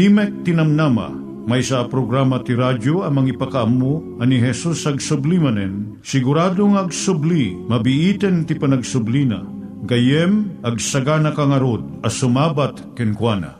Timek Tinamnama, may sa programa ti radyo amang ipakaamu ani Jesus ag sublimanen, siguradong ag subli, mabiiten ti panagsublina, gayem ag sagana kangarod as sumabat kenkwana.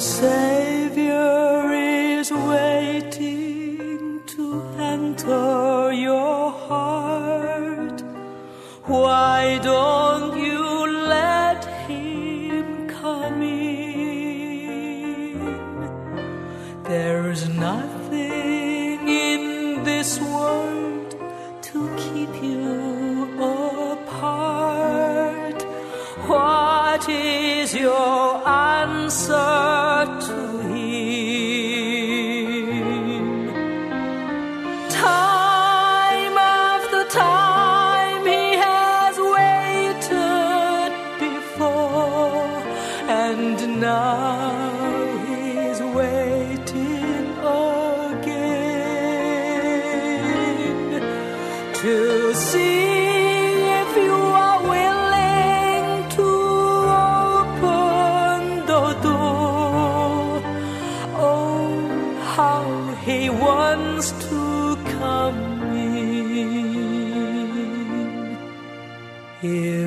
Savior is waiting to enter your heart. Why don't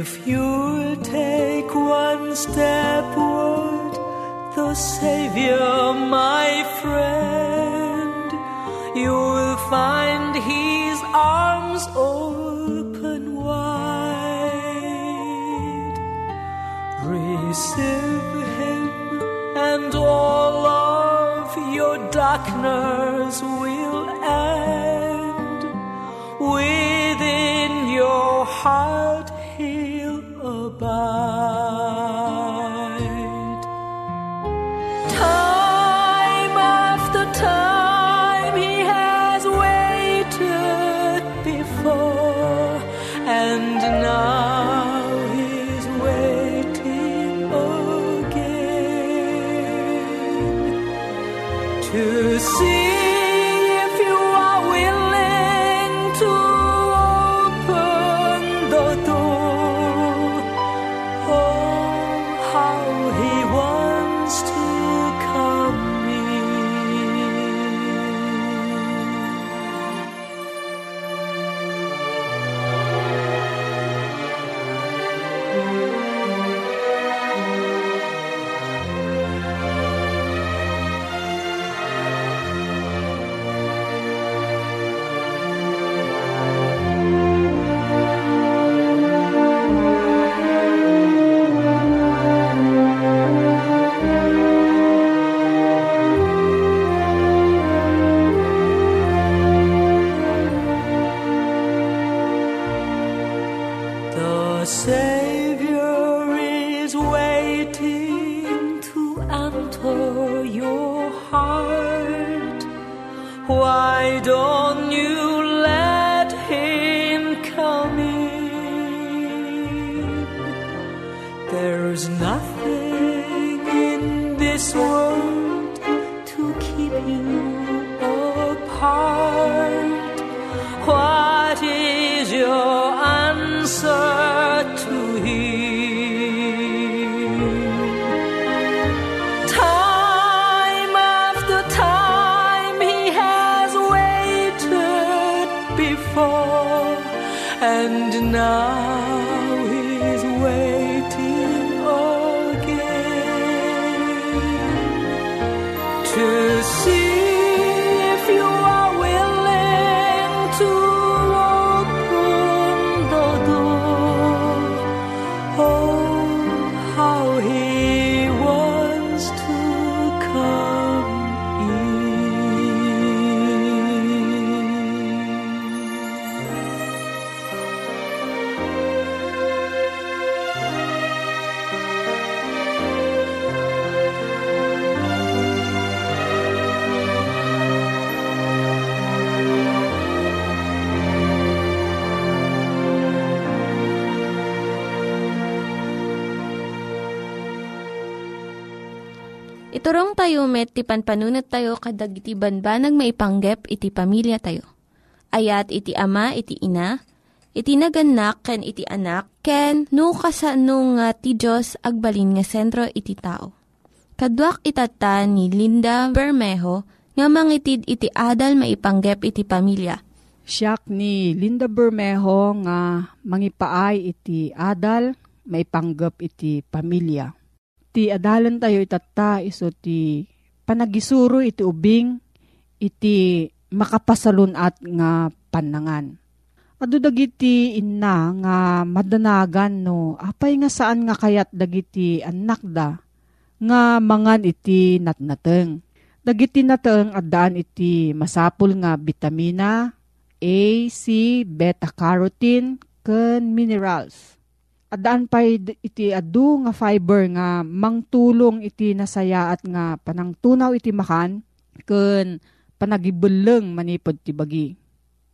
If you'll take one step toward the Savior, my friend, you'll find His arms open wide. Receive Him, and all of your darkness will end. Within your heart, to see The Savior is waiting to enter your heart. Why don't you let him come in? There's nothing in this world to keep you apart. What is your answer met, ti panpanunat tayo kadag iti banbanag maipanggep iti pamilya tayo. Ayat iti ama, iti ina, iti naganak, ken iti anak, ken no kasano nga ti Diyos agbalin nga sentro iti tao. Kaduak itata ni Linda Bermejo nga mangitid iti adal maipanggep iti pamilya. Siyak ni Linda Bermejo nga mangipaay iti adal, maipanggap iti pamilya. Ti adalan tayo itata iso ti panagisuro iti ubing, iti makapasalunat nga panangan. Ado dagiti inna nga madanagan no, apay nga saan nga kayat dagiti anak da, nga mangan iti natnateng. Dagiti nateng at daan iti masapul nga vitamina, A, C, beta-carotene, ken minerals. Adaan pa iti adu nga fiber nga mangtulong iti nasayaat nga panangtunaw iti makan ken panagibeleng manipod ti bagi.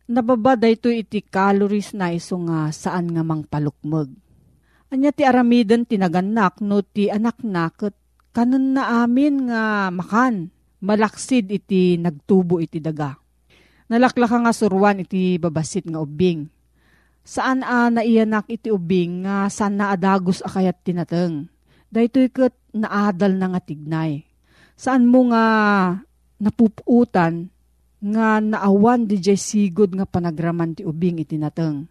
Nababa dayto iti calories na iso nga saan nga mangpalukmeg. Anya ti aramiden tinaganak no ti anak na ket kanon na amin nga makan malaksid iti nagtubo iti daga. Nalaklaka nga surwan iti babasit nga ubing saan a naiyanak iti ubing nga saan na adagos akayat tinateng. Daytoy ket naadal na nga tignay. Saan mo nga napuputan nga naawan di jay sigod nga panagraman ti ubing iti nateng.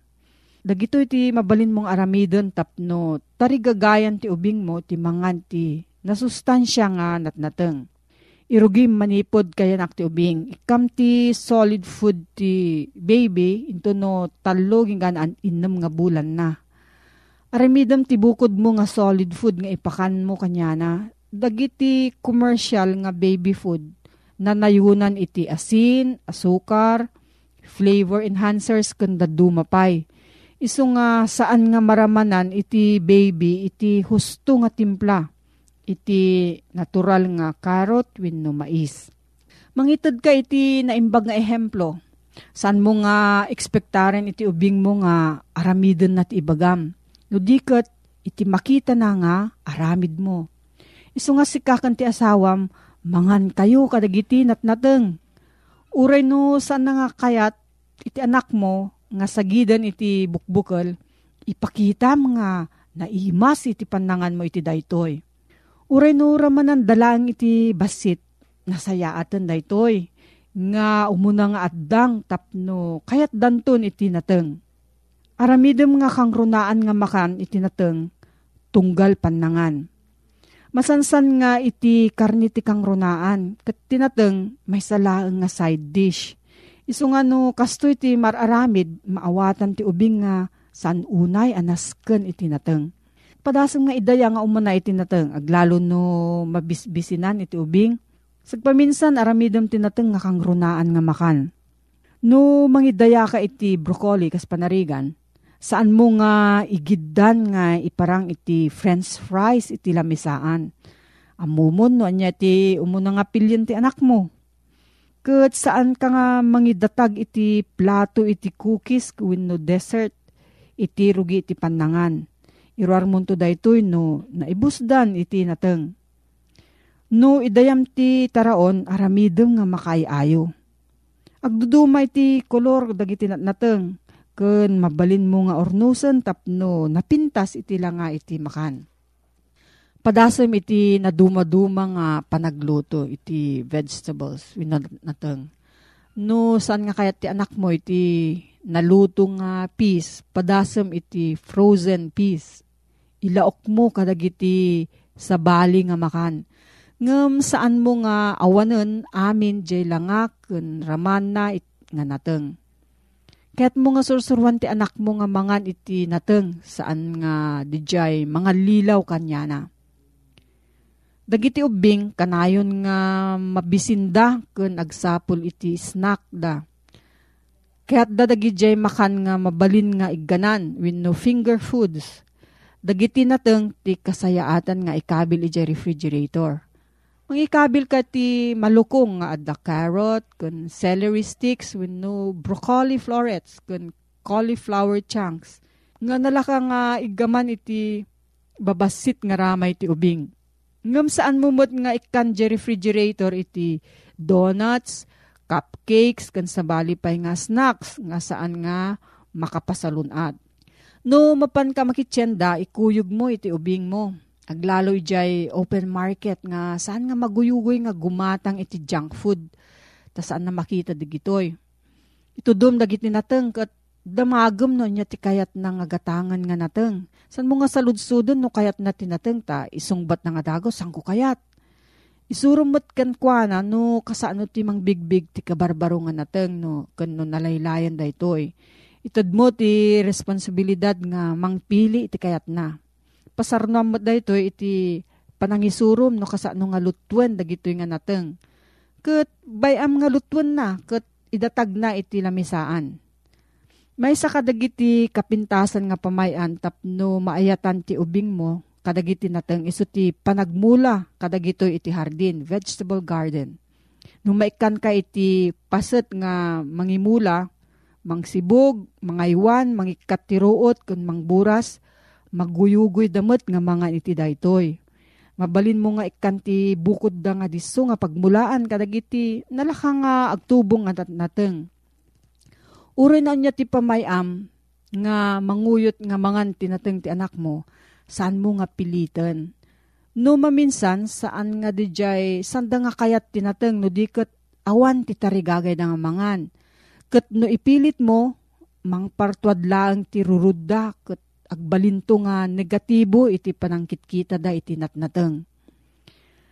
Dagito iti mabalin mong aramidon tapno tarigagayan ti ubing mo ti mangan ti nasustansya nga natnateng. Irugim manipod kaya nak ti ubing. Ikam ti solid food ti baby into no talo gingan an innem nga bulan na. Aramidam ti bukod mo nga solid food nga ipakan mo kanya na. Dagiti commercial nga baby food na nayunan iti asin, asukar, flavor enhancers kanda dumapay. Isu nga saan nga maramanan iti baby iti husto nga timpla iti natural nga carrot wenno mais. Mangitid ka iti naimbag nga ehemplo. San mo nga ekspektaren iti ubing mo nga aramiden na ti ibagam. No diket iti makita na nga aramid mo. Isu nga sikakan ti asawam, mangan kayo kadagiti natnateng. Uray no saan nga kayat iti anak mo nga sagidan iti bukbukal, ipakita nga naimas iti panangan mo iti daytoy Uray no ramanan dalang iti basit, nasayaatan daytoy. Nga umuna nga addang tapno kayat danton iti nateng. Aramidem nga kang runaan nga makan iti nateng, tunggal panangan. Masansan nga iti karniti kang runaan, kat tinateng may salaang nga side dish. Isu nga no kasto iti mararamid, maawatan ti ubing nga san unay anasken iti nateng padasang nga idaya nga umana iti nateng aglalo no mabisbisinan iti ubing. Sagpaminsan aramidem tinateng nga kang runaan nga makan. No mangidaya ka iti broccoli kas panarigan, saan mo nga igiddan nga iparang iti french fries iti lamisaan. Amumon no anya ti umuna nga pilyon ti anak mo. Kat saan ka nga mangidatag iti plato iti cookies when no dessert iti rugi iti panangan. Iruar mo to daytoy no naibusdan iti nateng. No idayam ti taraon aramidem nga makaayayo. Agdudumay ti kolor dagiti nateng ken mabalin mo nga ornusan tapno napintas iti langa iti makan. Padasem iti naduma-duma nga panagluto iti vegetables nateng. No saan nga kayat ti anak mo iti naluto nga peas, padasem iti frozen peas. Ilaok mo kadagiti sa bali nga makan. Ngem saan mo nga awanen amin jay langak ken raman na it, nga nateng. Kaya't mo nga sursurwan ti anak mo nga mangan iti nateng saan nga dijay mga lilaw kanya. Dagiti ubing kanayon nga mabisinda ken agsapol iti snack da. Kaya't dadagi jay makan nga mabalin nga igganan with no finger foods. Dagiti nateng ti kasayaatan nga ikabil iti refrigerator. Ang ikabil ka ti malukong nga adda carrot, kun celery sticks, with no broccoli florets, kun cauliflower chunks. Nga nalaka nga igaman iti babasit nga ramay ti ubing. Ngam saan mo nga ikan refrigerator iti donuts, cupcakes, kan sabali pay nga snacks, nga saan nga makapasalunat. No mapan ka makitsenda, ikuyog mo iti ubing mo. Aglalo ijay open market nga saan nga maguyugoy nga gumatang iti junk food. Ta saan na makita digitoy. Ito dum dagiti nateng kat damagem no niya ti kayat na nga gatangan nga nateng. San mo nga saludsudon no kayat na tinateng ta isungbat na nga dago sang ko kayat. Isurumot kan kwa na no kasano ti mang bigbig ti kabarbaro nga nateng no kan no nalaylayan da itoy. Itad mo ti responsibilidad nga mangpili iti kayat na. Pasarnam mo da ito iti panangisurum no kasano nga lutwen dagitoy nga nateng. Kat bayam nga lutwen na kat idatag na iti lamisaan may sa kadagiti kapintasan nga pamayan tapno maayatan ti ubing mo, kadagiti nateng iso ti panagmula kadagito iti hardin, vegetable garden. Nung maikan ka iti paset nga mangimula, mangsibog, mangaywan, mangikatiruot, kun mangburas, maguyugoy damot nga mga iti daytoy. Mabalin mo nga ikan ti bukod da nga diso nga pagmulaan kadagiti nalaka nga agtubong nga nateng Uri na niya ti pamayam nga manguyot nga mangan tinateng ti anak mo, saan mo nga pilitan. No maminsan, saan nga dijay, sanda nga kayat tinateng no diket awan ti tarigagay nga mangan. Kat no ipilit mo, mang partuad lang ti rurudda, kat agbalinto nga negatibo iti panangkitkita da iti natnateng.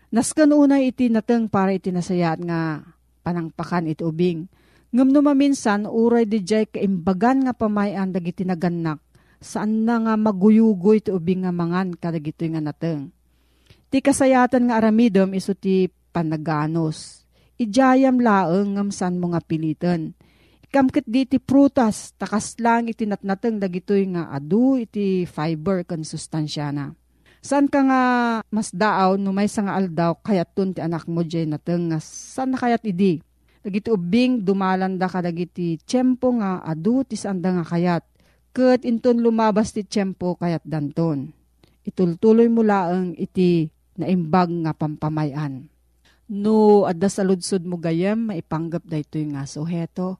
Naskan unay iti nateng para iti nasayat nga panangpakan iti ubing Ngam no maminsan, uray di jay kaimbagan nga pamayan dagiti naganak, saan na nga maguyugoy ti ubing nga mangan kadagito nga nateng. Ti kasayatan nga aramidom iso ti panaganos. Ijayam laeng ngam saan mo nga pilitan. Ikamkit di ti prutas, takas lang iti natnateng dagitoy nga adu iti fiber kan sustansya na. Saan ka nga mas daaw no may nga aldaw kayat tun ti anak mo jay nateng nga saan na kayat idi? Dagiti ubing dumalanda ka dagiti tiyempo nga adu ti sanda nga kayat. Kat inton lumabas ti tiyempo kayat danton. Itultuloy mo laang iti naimbag nga pampamayan. No, adda sa ludsod mo gayam, maipanggap da ito yung nga suheto.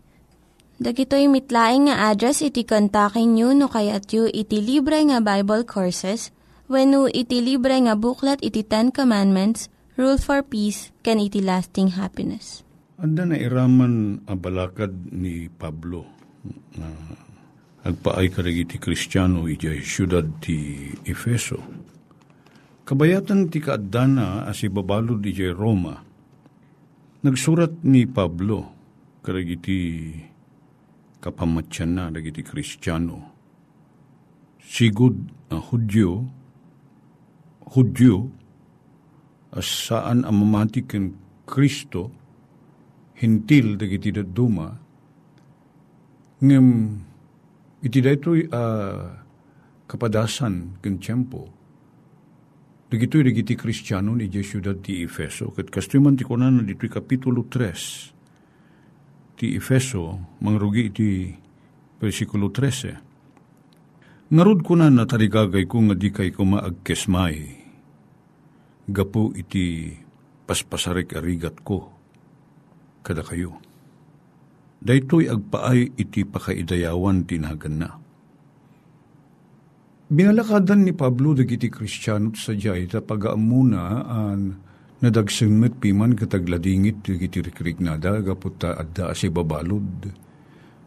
Dagitoy mitlaing nga address iti kontakin nyo no kayat yu iti libre nga Bible Courses when iti libre nga buklat iti Ten Commandments, Rule for Peace, can iti lasting happiness. Anda na iraman abalakad ni Pablo na agpaay karag iti Kristiyano iti syudad ti Efeso. Kabayatan ti kaadana as ibabalod iti Roma. Nagsurat ni Pablo karag iti kapamatyan na dagiti Kristiyano. Sigud a Hudyo, Hudyo, as saan ang mamati ken Kristo, hintil dagiti daduma, ngem iti daytoy uh, kapadasan ken tiyempo, dagitoy dagiti Kristiyano ni Jesu ti Efeso, ket kastoy man ti kunan dito'y kapitulo 3, ti Efeso, mangrugi iti versikulo 13. Ngarod ko na natarigagay ko nga di kay kumaagkesmay, gapu iti paspasarik arigat ko, kada kayo. Daytoy agpaay iti pakaidayawan tinagan na. Binalakadan ni Pablo dagiti Kristiyano sa jay ta pagaamuna an Nadagsengmet piman katagladingit iti rikrik nada gaputa adda si babalod.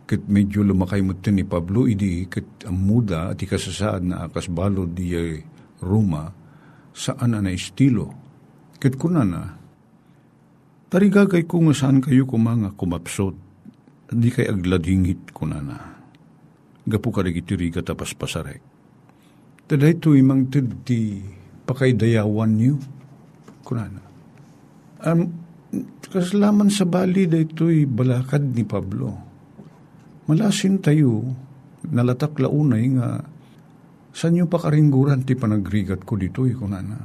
Kat medyo lumakay mo ni Pablo idi kat amuda at ikasasaad na akas balod di Roma saan na estilo. Kat kunana, tarigagay ko nga saan kayo kumanga kumapsot di kay agladingit kunana. Gapu ka iti tapas pasarek. Taday ito imang ti pakaidayawan niyo kunana. Um, kaslaman sa bali da balakad ni Pablo. Malasin tayo, nalatak launay nga, saan yung pakaringguran ti panagrigat ko dito'y kunana.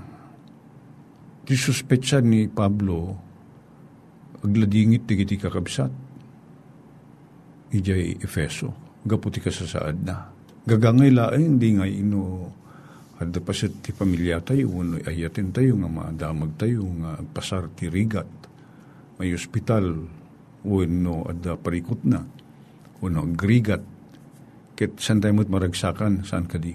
Ti suspetsa ni Pablo, agladingit ti kiti kakabsat. Ijay Efeso, gaputi ka sa saad na. Gagangay laeng, hindi nga ino at dapasit ti pamilya tayo, uno ayatin tayo nga maadamag tayo nga pasar ti rigat. May ospital, uno at parikot na. Uno agrigat. Ket san tayo maragsakan, saan ka di?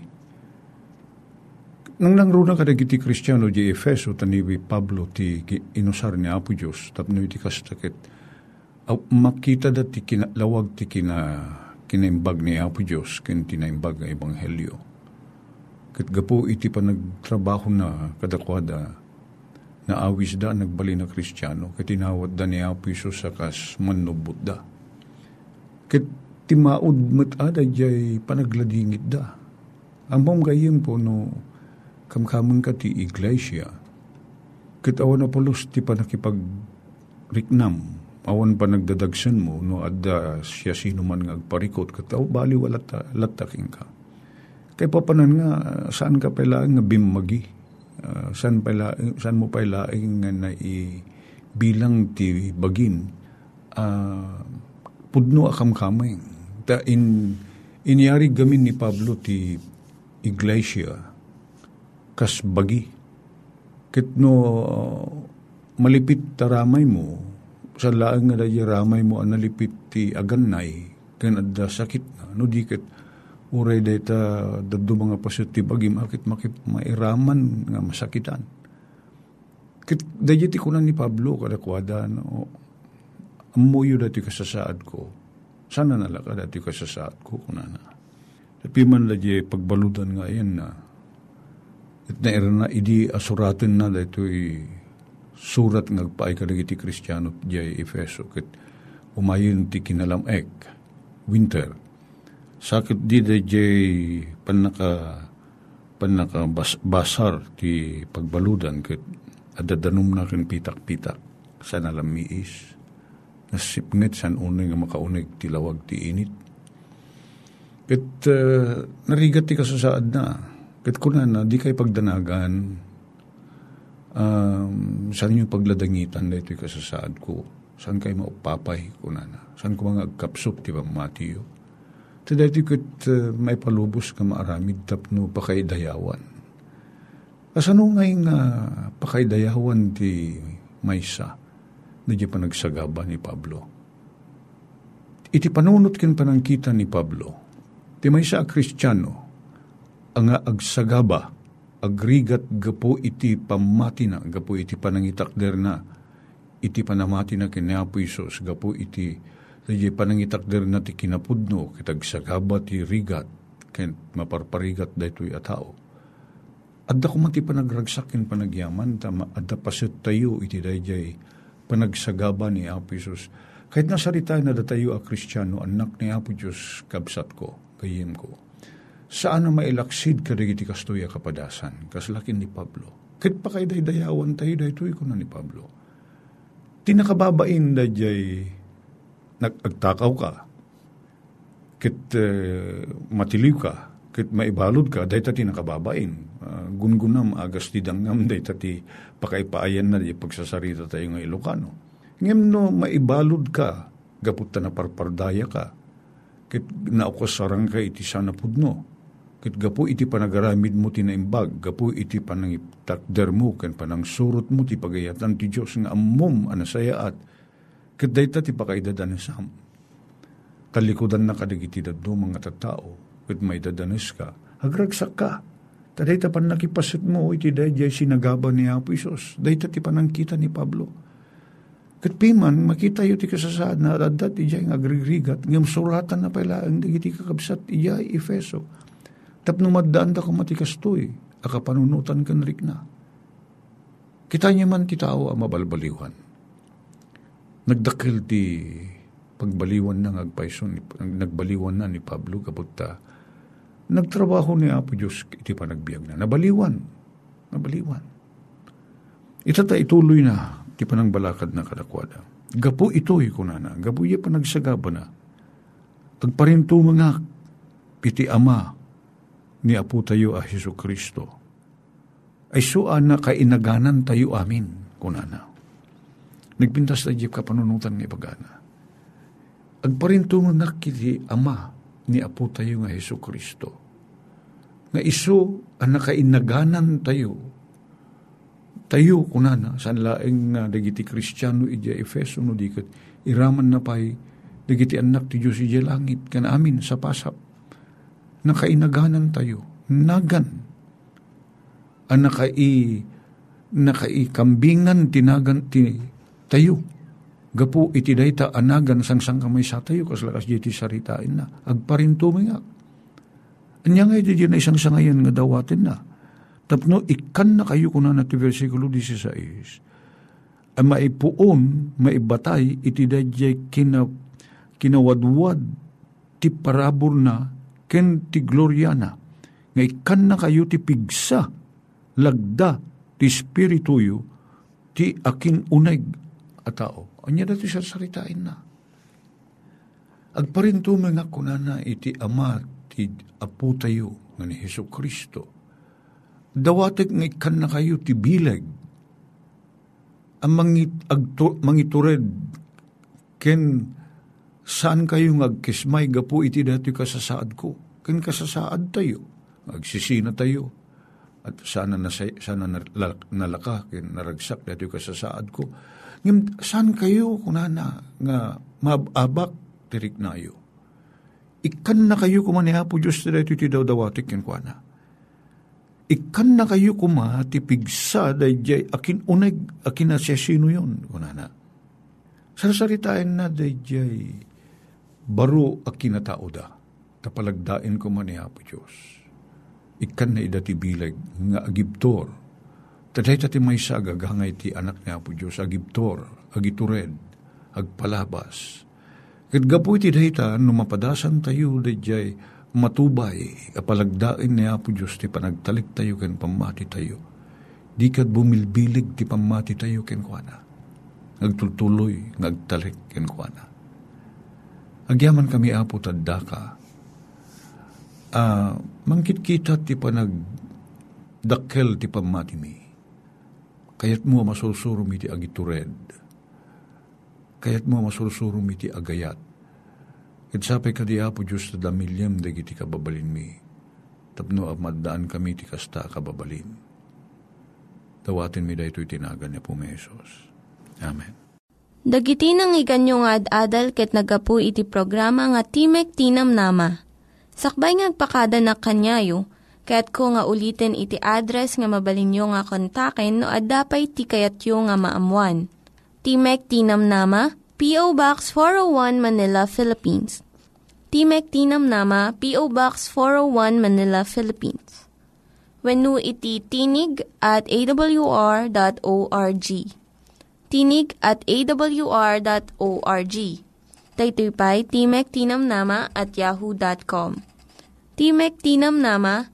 Nang nangruna ka iti Kristiyano di Efeso, taniwi Pablo ti inusar ni Apo Diyos, tapno iti kastakit, makita dati kinalawag ti kina, kinaimbag ni Apo Diyos, kin tinaimbag nga Ebanghelyo Kat gapo iti pa nagtrabaho na kadakwada na awis da nagbali na kristyano kat tinawad da ni Apo Isus sa kas manubot da. Kat timaod matada jay panagladingit da. Amom gayem po no kamkamang ka ti iglesia. Kat awan na polos ti panakipag riknam awan pa nagdadagsan mo no adda siya sino man nga agparikot kat bali wala ta, lataking ka Kay papanan nga, saan ka pala nga bimagi? Uh, saan, pala, saan mo pala nga na i, bilang ti bagin? Uh, pudno akam kamay. Ta in, inyari gamin ni Pablo ti iglesia kas bagi. Kit no malipit taramay mo, sa laang nga ramay mo ang nalipit ti aganay, kan adda sakit na, no di ket uray data daddo mga pasyot ti bagim akit makip mairaman nga masakitan. Kit dayet ikunan ni Pablo kada kwada no amuyo dati kasasaad ko. Sana nalaka dati kasasaad ko kunana. Tapi man la pagbaludan nga yan na at na na idi asuratin na dito surat nga paay kadagiti kristyano jay Efeso kit umayin ti kinalam ek winter sakit di da jay panaka panaka bas, basar ti pagbaludan ket adadanom na ken pitak-pitak. Sa nalamiis nasipnget san unay nga makaunig ti lawag ti init. Ket uh, narigat ti kasasaad na. Ket kuna na di kay pagdanagan. Um, saan yung pagladangitan na ito'y kasasaad ko? Saan kayo maupapay kuna na? Saan ko mga agkapsop ti pamatiyo Tadati kat uh, may palubos ka maaramid tapno pakaidayawan. Asano nga uh, pakaidayawan ti maysa na di pa nagsagaba ni Pablo. iti panunot ken panangkita ni Pablo, ti may sa kristyano, ang agsagaba, agrigat gapo iti pamati na, gapo iti panangitakder na, iti panamati na kinapo Isos, gapo iti iti panangitakder na ti kinapudno, kitagsagaba ti rigat, ken maparparigat daytoy a tao. Adda ko man ti panagyaman, tama, adda pasit tayo iti dayjay panagsagaba ni Apo Isos. Kahit nasarita na datayo a kristyano, anak ni Apo Diyos, kabsat ko, kayim ko. Saan mailaksid ka iti kastoy a kapadasan, kaslakin ni Pablo. Kahit pa kay daydayawan tayo, daytoy ko na ni Pablo. Tinakababain da jay nagagtakaw ka, kit uh, matiliw ka, kit maibalod ka, dahi tati nakababain. Uh, gungunam agas ti dangam, dahi tati pakaipaayan na di pagsasarita tayo ng Ilocano. Ngem no maibalod ka, gapot na parpardaya ka, kit naukasarang ka iti sana pudno. Kit gapo iti panagaramid mo tinaimbag, gapo iti panangitakder mo, ken panang surot mo ti pagayatan ti Diyos nga amom anasayaat, kit dahi tati pakaidadanan sam talikudan na kadigiti daddo mga tatao, ket may dadanes ka, agragsak ka. Taday tapan nakipasit mo, iti dayjay sinagaba ni Apo Isos. Day ti panangkita ni Pablo. Kat piman, makita yu ti kasasaad na adat ijay ng agrigrigat, ngam suratan na pala ang digiti kakabsat ijay Efeso. Tapno maddaan da kumatikas to'y, akapanunutan kan rik na. Kita niya man ti tao ang mabalbaliwan. Nagdakil ti pagbaliwan na agpayson, nagbaliwan na ni Pablo kapunta, nagtrabaho ni Apo Diyos, iti pa nagbiag na. Nabaliwan. Nabaliwan. Itata ituloy na, ti pa balakad na kadakwada. Gapo ito'y kunana, gapo iya pa nagsagaba na. Agparinto mga piti ama ni Apo tayo a Heso Kristo. Ay suan na kainaganan tayo amin, kunana. Nagpintas na ka panunutan ni Pagana agparinto nga kiti ama ni Apo tayo nga Heso Kristo. Nga iso ang nakainaganan tayo. Tayo kunana, sa laeng nga dagiti Kristiyano ija Efeso no dikat, iraman na pa'y dagiti anak ti Diyos ija langit, kan amin sa pasap. Nakainaganan tayo, nagan. Ang nakai, nakai kambingan tinagan ti tayo Gapu iti dayta anagan sang sang kamay sa tayo kas lakas jiti saritain na. Agparinto mingak. Anya nga iti na isang sangayan nga dawatin na. Tapno ikan na kayo kuna na ti versikulo 16. Ang maipuon, maibatay, iti dayjay kina, kinawadwad ti parabor na ken ti gloryana. Nga ikan na kayo ti pigsa, lagda, ti spirituyo, ti akin uneg a tao Anya dati siya saritain na. Agparinto mga kunana iti ama ti apo tayo nga ni Heso Kristo. Dawatek nga ikan na kayo ti bileg. Ang mangit, agto, mangitured ken saan kayo ngagkismay gapo iti dati kasasaad ko. Ken kasasaad tayo. Agsisina tayo. At sana, nasay, sana nalaka ken naragsak dati kasasaad ko Ngim, saan kayo kunana nga mababak tirik na ayo? Ikan na kayo kumaniha po Diyos na ito ti daw dawatik yan kwa na. Ikan na kayo kuma ti pigsa dayjay akin uneg akin na sino yun kunana. Sarsaritain na dayjay baro akin na tao da tapalagdain ko maniha po Diyos. Ikan na idati bilag nga agibtor Taday tati may sa agagangay ti anak niya po Diyos, agibtor, agitured, agpalabas. Kat gapu iti dayta, numapadasan tayo, dayjay, matubay, apalagdain niya po Diyos, ti panagtalik tayo, ken pamati tayo. Di kat bumilbilig, ti pamati tayo, ken kuana. Nagtultuloy, nagtalik, ken kuana. Agyaman kami apo tadda ka. Uh, mangkit kita ti panag dakkel ti pamati mi Kayat mo masursurum iti agitured. Kayat mo masursurum iti agayat. Kitsapay ka di apo Diyos na damilyam dagiti kababalin mi. Tapno amadaan kami ti kasta kababalin. Dawatin mi da ito'y tinagan niya po may Jesus. Amen. Dagiti nang iganyo nga ad-adal ket nagapu iti programa nga Timek Tinam Nama. Sakbay ngagpakada na kanyayo, ket ko nga ulitin iti address nga mabalinyo nga kontaken no ad-dapay tikayatyo nga maamuan. Timek Tinam Nama, P.O. Box 401 Manila, Philippines. Timek Tinam Nama, P.O. Box 401 Manila, Philippines. When iti tinig at awr.org tinig at awr.org. Daytoy pa'y Timek Tinamnama at yahoo.com. Timek Tinamnama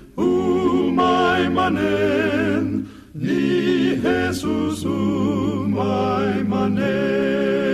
manen, ni Jesus umay manen.